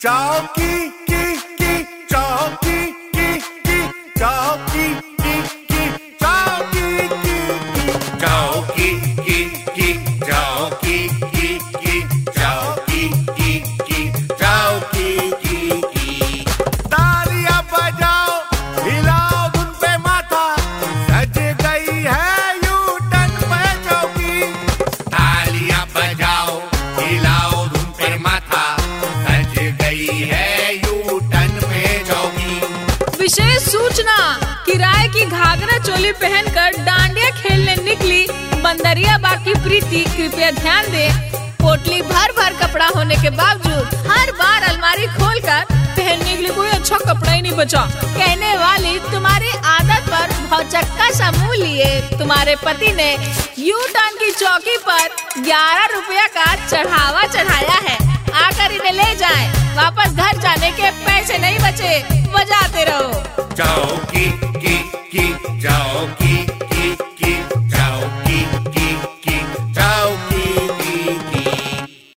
चौकी की की चौकी की की चौकी सूचना, किराए की घाघरा चोली पहनकर डांडिया खेलने निकली। बंदरिया बाकी प्रीति, कृपया ध्यान दे। पोटली भर भर कपड़ा होने के बावजूद हर बार अलमारी खोलकर पहनने के लिए कोई अच्छा कपड़ा ही नहीं बचा। कहने वाली, तुम्हारी आदत पर भौचक्का सा मुँह लिए। तुम्हारे पति ने यू टर्न की चौकी पर ग्यारह रुपया का चढ़ावा चढ़ाया है। आकर इन्हें ले जाए। वापस घर जाने के पैसे नहीं बचे बजाते रहो। चौकी